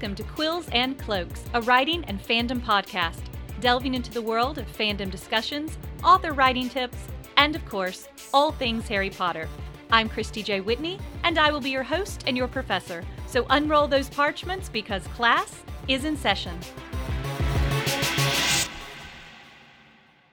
welcome to Quills and Cloaks, a writing and fandom podcast, delving into the world of fandom discussions, author writing tips, and of course, all things Harry Potter. I'm Christy J. Whitney, and I will be your host and your professor. So unroll those parchments because class is in session.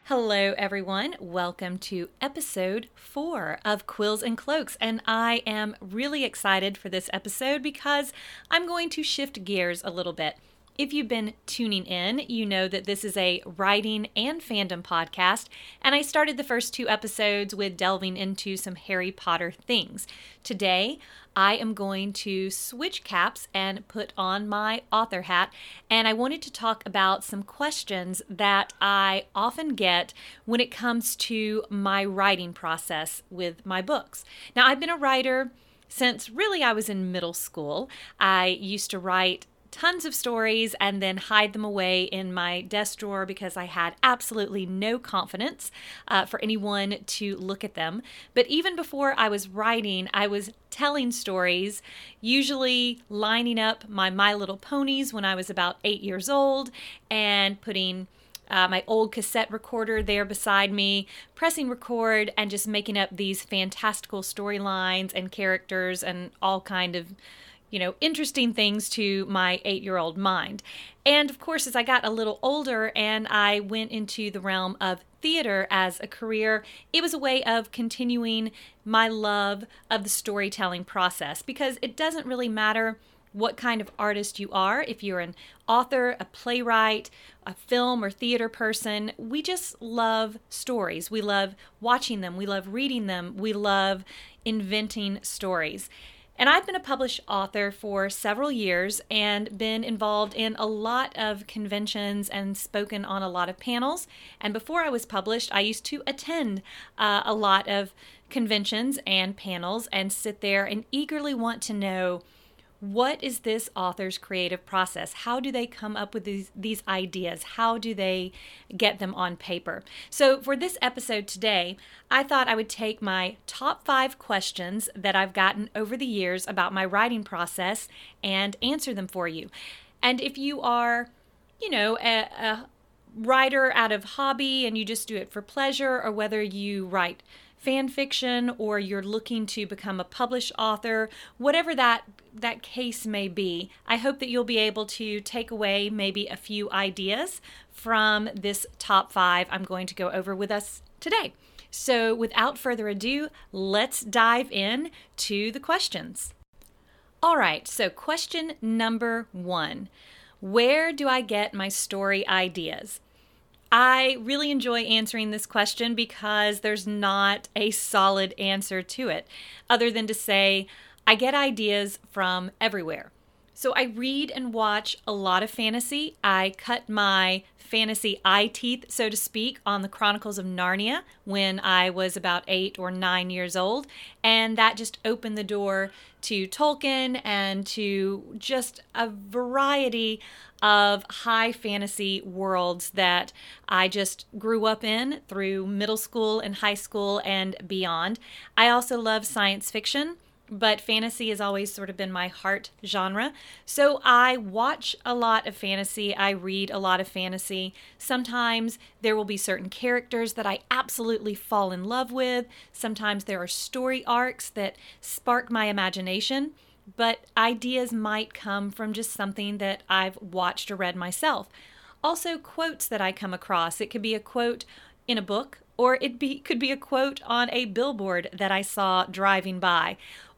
Hello, everyone. Welcome to episode four of Quills and Cloaks. And I am really excited for this episode because I'm going to shift gears a little bit. If you've been tuning in, you know that this is a writing and fandom podcast, and I started the first two episodes with delving into some Harry Potter things. Today, I am going to switch caps and put on my author hat, and I wanted to talk about some questions that I often get when it comes to my writing process with my books. Now, I've been a writer since really I was in middle school. I used to write tons of stories and then hide them away in my desk drawer because I had absolutely no confidence uh, for anyone to look at them. But even before I was writing, I was telling stories, usually lining up my My Little Ponies when I was about eight years old and putting uh, my old cassette recorder there beside me, pressing record and just making up these fantastical storylines and characters and all kind of you know, interesting things to my eight year old mind. And of course, as I got a little older and I went into the realm of theater as a career, it was a way of continuing my love of the storytelling process because it doesn't really matter what kind of artist you are, if you're an author, a playwright, a film or theater person, we just love stories. We love watching them, we love reading them, we love inventing stories. And I've been a published author for several years and been involved in a lot of conventions and spoken on a lot of panels. And before I was published, I used to attend uh, a lot of conventions and panels and sit there and eagerly want to know what is this author's creative process? How do they come up with these, these ideas? How do they get them on paper? So, for this episode today, I thought I would take my top five questions that I've gotten over the years about my writing process and answer them for you. And if you are, you know, a, a writer out of hobby and you just do it for pleasure, or whether you write fan fiction or you're looking to become a published author, whatever that that case may be, I hope that you'll be able to take away maybe a few ideas from this top 5 I'm going to go over with us today. So, without further ado, let's dive in to the questions. All right, so question number 1. Where do I get my story ideas? I really enjoy answering this question because there's not a solid answer to it, other than to say, I get ideas from everywhere. So I read and watch a lot of fantasy. I cut my fantasy eye teeth, so to speak, on the Chronicles of Narnia when I was about eight or nine years old. And that just opened the door to Tolkien and to just a variety of high fantasy worlds that I just grew up in through middle school and high school and beyond. I also love science fiction but fantasy has always sort of been my heart genre. So I watch a lot of fantasy, I read a lot of fantasy. Sometimes there will be certain characters that I absolutely fall in love with. Sometimes there are story arcs that spark my imagination, but ideas might come from just something that I've watched or read myself. Also, quotes that I come across. It could be a quote in a book or it be, could be a quote on a billboard that I saw driving by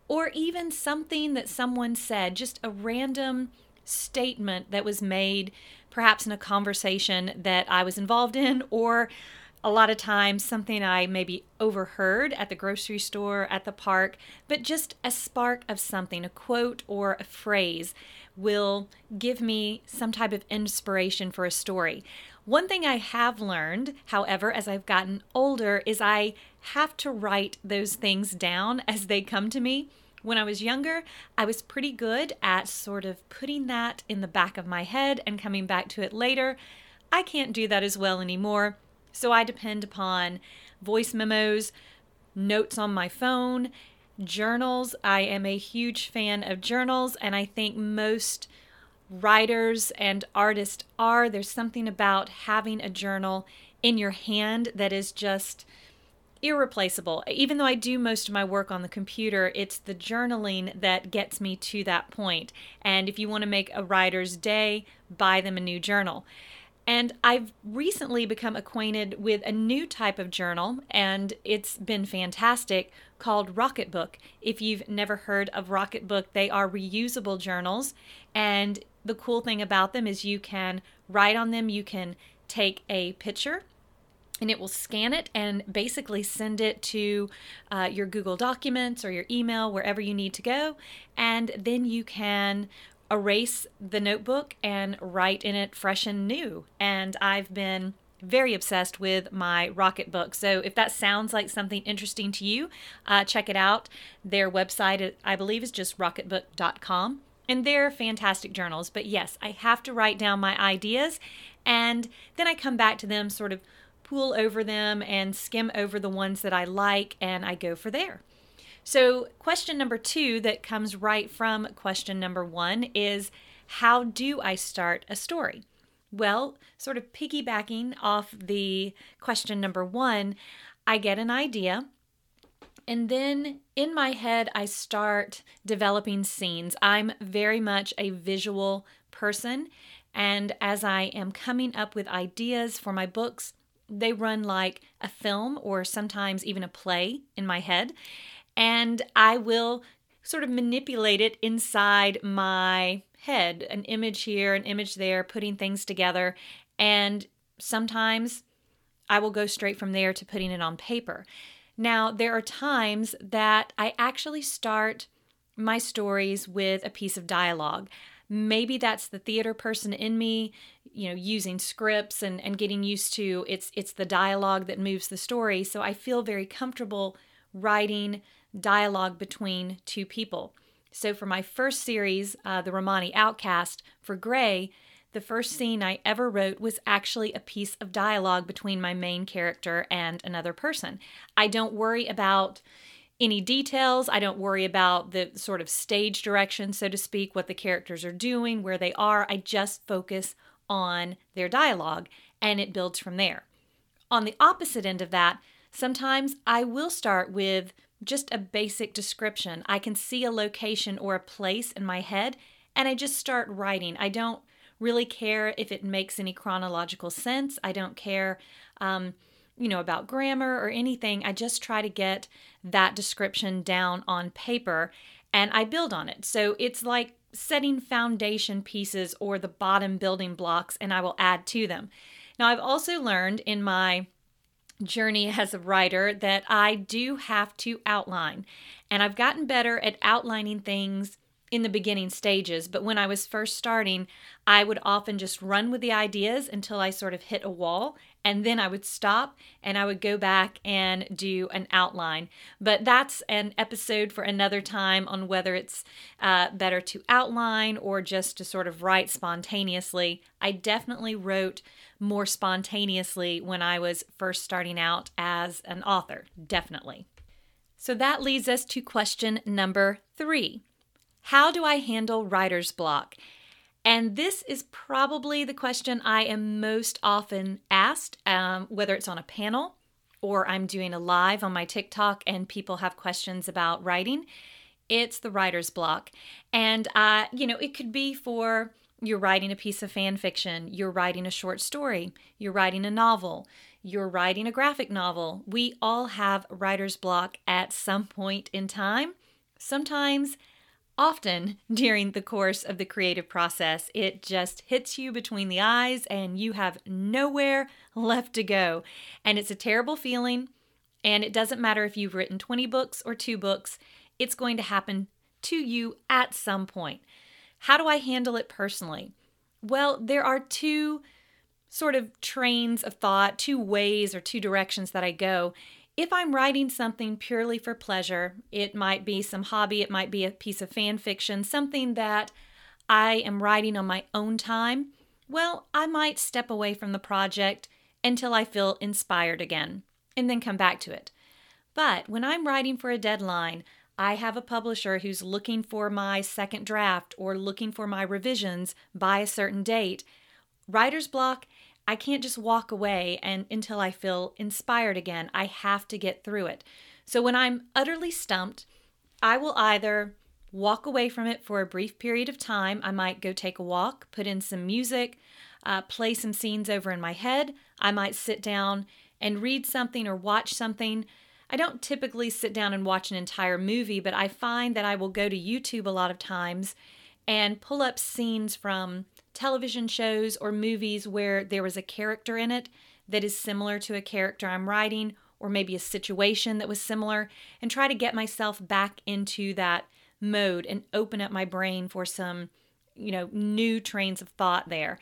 or even something that someone said, just a random statement that was made, perhaps in a conversation that I was involved in, or a lot of times something I maybe overheard at the grocery store, at the park, but just a spark of something, a quote or a phrase will give me some type of inspiration for a story. One thing I have learned, however, as I've gotten older, is I have to write those things down as they come to me. When I was younger, I was pretty good at sort of putting that in the back of my head and coming back to it later. I can't do that as well anymore, so I depend upon voice memos, notes on my phone, journals. I am a huge fan of journals, and I think most writers and artists are. There's something about having a journal in your hand that is just irreplaceable. Even though I do most of my work on the computer, it's the journaling that gets me to that point. And if you want to make a writer's day, buy them a new journal. And I've recently become acquainted with a new type of journal, and it's been fantastic called Rocketbook. If you've never heard of Rocketbook, they are reusable journals. And the cool thing about them is you can write on them, you can take a picture and it will scan it and basically send it to uh, your Google Documents or your email, wherever you need to go. And then you can erase the notebook and write in it fresh and new. And I've been very obsessed with my Rocketbook. So if that sounds like something interesting to you, uh, check it out. Their website, I believe, is just rocketbook.com. And they're fantastic journals. But yes, I have to write down my ideas and then I come back to them, sort of pool over them and skim over the ones that I like, and I go for there. So, question number two that comes right from question number one is How do I start a story? Well, sort of piggybacking off the question number one, I get an idea. And then in my head, I start developing scenes. I'm very much a visual person. And as I am coming up with ideas for my books, they run like a film or sometimes even a play in my head. And I will sort of manipulate it inside my head an image here, an image there, putting things together. And sometimes I will go straight from there to putting it on paper. Now, there are times that I actually start my stories with a piece of dialogue. Maybe that's the theater person in me, you know, using scripts and, and getting used to it's it's the dialogue that moves the story. So I feel very comfortable writing dialogue between two people. So for my first series, uh, the Romani Outcast for Gray, the first scene I ever wrote was actually a piece of dialogue between my main character and another person. I don't worry about any details. I don't worry about the sort of stage direction, so to speak, what the characters are doing, where they are. I just focus on their dialogue and it builds from there. On the opposite end of that, sometimes I will start with just a basic description. I can see a location or a place in my head and I just start writing. I don't really care if it makes any chronological sense. I don't care. Um, you know, about grammar or anything. I just try to get that description down on paper and I build on it. So it's like setting foundation pieces or the bottom building blocks, and I will add to them. Now, I've also learned in my journey as a writer that I do have to outline, and I've gotten better at outlining things in the beginning stages, but when I was first starting, I would often just run with the ideas until I sort of hit a wall, and then I would stop and I would go back and do an outline. But that's an episode for another time on whether it's uh, better to outline or just to sort of write spontaneously. I definitely wrote more spontaneously when I was first starting out as an author, definitely. So that leads us to question number three. How do I handle writer's block? And this is probably the question I am most often asked, um, whether it's on a panel or I'm doing a live on my TikTok and people have questions about writing. It's the writer's block. And, uh, you know, it could be for you're writing a piece of fan fiction, you're writing a short story, you're writing a novel, you're writing a graphic novel. We all have writer's block at some point in time. Sometimes Often during the course of the creative process, it just hits you between the eyes and you have nowhere left to go. And it's a terrible feeling. And it doesn't matter if you've written 20 books or two books, it's going to happen to you at some point. How do I handle it personally? Well, there are two sort of trains of thought, two ways or two directions that I go. If I'm writing something purely for pleasure, it might be some hobby, it might be a piece of fan fiction, something that I am writing on my own time, well, I might step away from the project until I feel inspired again and then come back to it. But when I'm writing for a deadline, I have a publisher who's looking for my second draft or looking for my revisions by a certain date, writer's block, I can't just walk away and until I feel inspired again. I have to get through it. So when I'm utterly stumped, I will either walk away from it for a brief period of time. I might go take a walk, put in some music, uh, play some scenes over in my head. I might sit down and read something or watch something. I don't typically sit down and watch an entire movie, but I find that I will go to YouTube a lot of times and pull up scenes from television shows or movies where there was a character in it that is similar to a character I'm writing, or maybe a situation that was similar, and try to get myself back into that mode and open up my brain for some, you know, new trains of thought there.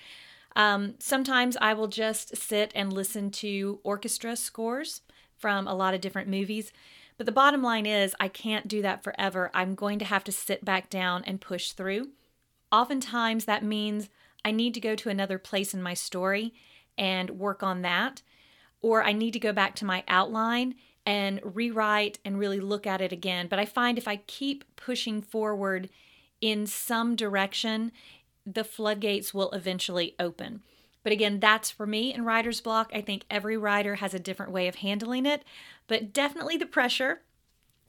Um, sometimes I will just sit and listen to orchestra scores from a lot of different movies. But the bottom line is, I can't do that forever. I'm going to have to sit back down and push through. Oftentimes, that means I need to go to another place in my story and work on that. Or I need to go back to my outline and rewrite and really look at it again. But I find if I keep pushing forward in some direction, the floodgates will eventually open. But again, that's for me in writer's block. I think every writer has a different way of handling it, but definitely the pressure.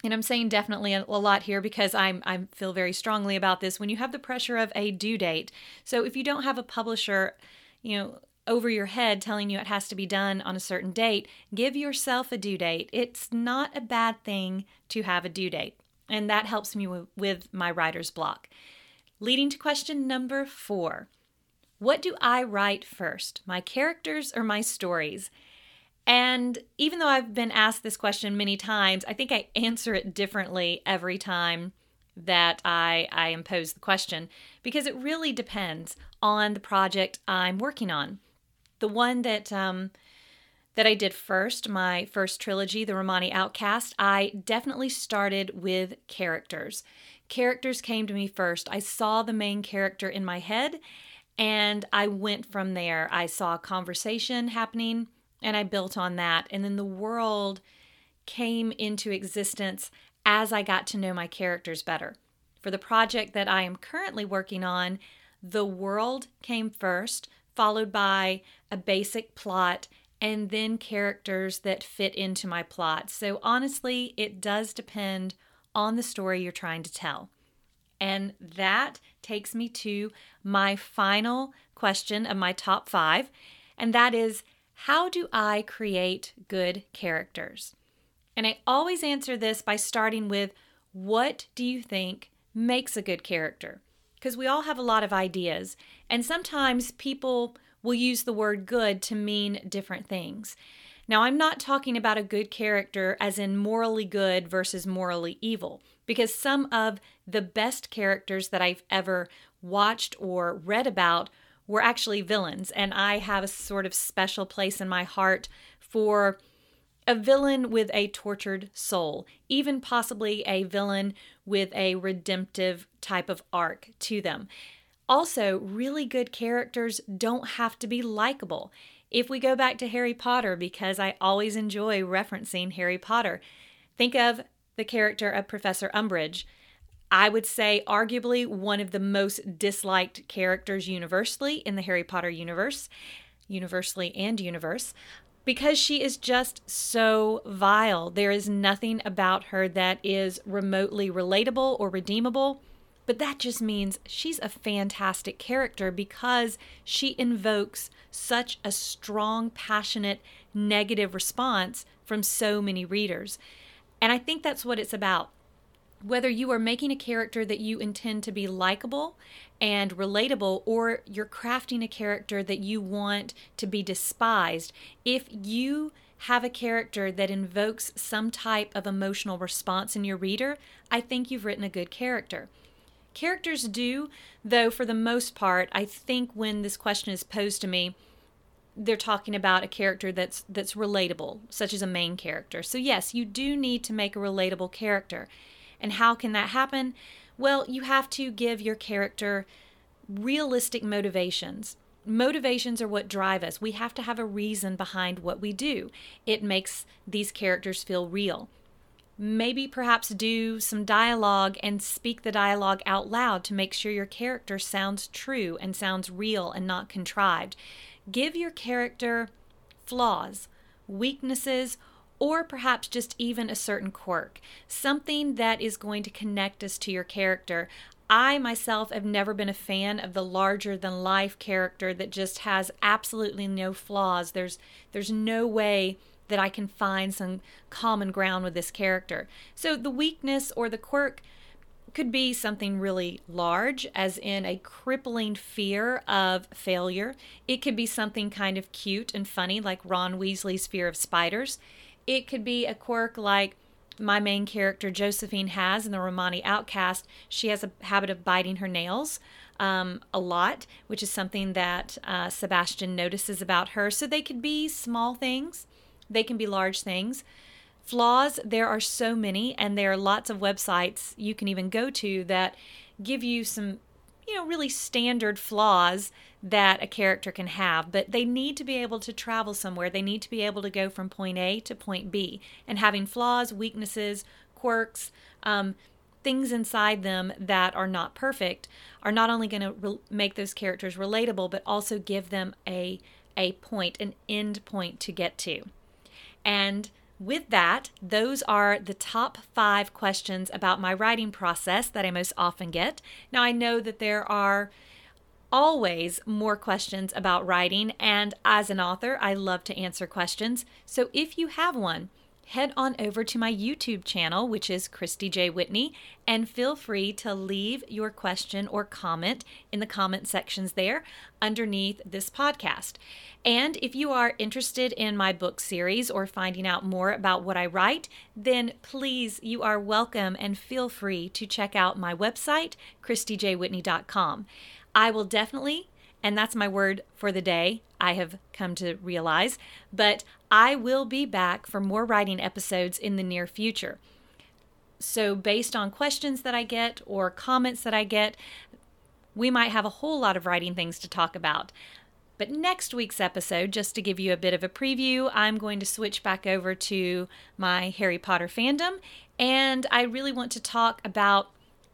And I'm saying definitely a lot here because I'm I feel very strongly about this when you have the pressure of a due date. So if you don't have a publisher, you know, over your head telling you it has to be done on a certain date, give yourself a due date. It's not a bad thing to have a due date. And that helps me with my writer's block. Leading to question number four What do I write first, my characters or my stories? And even though I've been asked this question many times, I think I answer it differently every time that I, I impose the question because it really depends on the project I'm working on. The one that um, that I did first, my first trilogy, The Romani Outcast, I definitely started with characters characters came to me first. I saw the main character in my head and I went from there. I saw a conversation happening and I built on that. And then the world came into existence as I got to know my characters better. For the project that I am currently working on, the world came first, followed by a basic plot, and then characters that fit into my plot. So honestly, it does depend on the story you're trying to tell. And that takes me to my final question of my top five, and that is how do I create good characters? And I always answer this by starting with what do you think makes a good character? Because we all have a lot of ideas, and sometimes people will use the word good to mean different things. Now, I'm not talking about a good character as in morally good versus morally evil, because some of the best characters that I've ever watched or read about were actually villains. And I have a sort of special place in my heart for a villain with a tortured soul, even possibly a villain with a redemptive type of arc to them. Also, really good characters don't have to be likable. If we go back to Harry Potter, because I always enjoy referencing Harry Potter, think of the character of Professor Umbridge. I would say, arguably, one of the most disliked characters universally in the Harry Potter universe, universally and universe, because she is just so vile. There is nothing about her that is remotely relatable or redeemable. But that just means she's a fantastic character because she invokes such a strong, passionate, negative response from so many readers. And I think that's what it's about. Whether you are making a character that you intend to be likable and relatable, or you're crafting a character that you want to be despised, if you have a character that invokes some type of emotional response in your reader, I think you've written a good character. Characters do, though, for the most part, I think when this question is posed to me, they're talking about a character that's that's relatable, such as a main character. So yes, you do need to make a relatable character. And how can that happen? Well, you have to give your character realistic motivations. Motivations are what drive us. We have to have a reason behind what we do. It makes these characters feel real. maybe perhaps do some dialogue and speak the dialogue out loud to make sure your character sounds true and sounds real and not contrived. Give your character flaws, weaknesses, or perhaps just even a certain quirk, something that is going to connect us to your character. I myself have never been a fan of the larger than life character that just has absolutely no flaws. There's there's no way that I can find some common ground with this character. So the weakness or the quirk could be something really large, as in a crippling fear of failure. It could be something kind of cute and funny, like Ron Weasley's fear of spiders. It could be a quirk like my main character Josephine has in the Romani Outcast. She has a habit of biting her nails. Um, a lot, which is something that uh, Sebastian notices about her. So they could be small things they can be large things. Flaws, there are so many, and there are lots of websites you can even go to that give you some, you know, really standard flaws that a character can have, but they need to be able to travel somewhere. They need to be able to go from point A to point B. And having flaws, weaknesses, quirks, um, things inside them that are not perfect are not only going to re- make those characters relatable, but also give them a a point, an end point to get to. And with that, those are the top five questions about my writing process that I most often get. Now, I know that there are always more questions about writing, and as an author, I love to answer questions. So if you have one, head on over to my YouTube channel, which is Christy J. Whitney, and feel free to leave your question or comment in the comment sections there underneath this podcast. And if you are interested in my book series or finding out more about what I write, then please, you are welcome and feel free to check out my website, ChristyJWhitney.com. I will definitely and that's my word for the day, I have come to realize. But I will be back for more writing episodes in the near future. So, based on questions that I get or comments that I get, we might have a whole lot of writing things to talk about. But next week's episode, just to give you a bit of a preview, I'm going to switch back over to my Harry Potter fandom. And I really want to talk about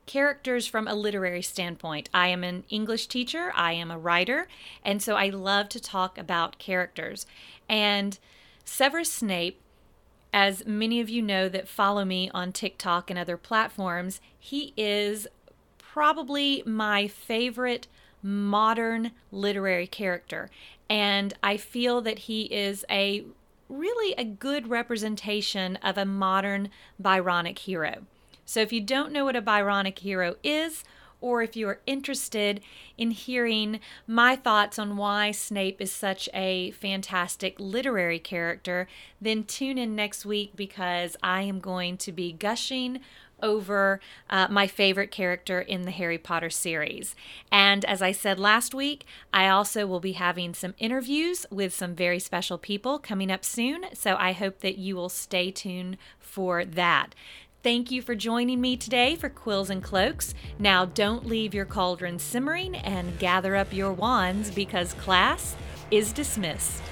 characters from a literary standpoint. I am an English teacher, I am a writer, and so I love to talk about characters. And Severus Snape, as many of you know that follow me on TikTok and other platforms, he is probably my favorite modern literary character. And I feel that he is a really a good representation of a modern Byronic hero. So if you don't know what a Byronic hero is, or if you are interested in hearing my thoughts on why Snape is such a fantastic literary character, then tune in next week because I am going to be gushing over uh, my favorite character in the Harry Potter series. And as I said last week, I also will be having some interviews with some very special people coming up soon. So I hope that you will stay tuned for that. Thank you for joining me today for Quills and Cloaks. Now, don't leave your cauldron simmering and gather up your wands because class is dismissed.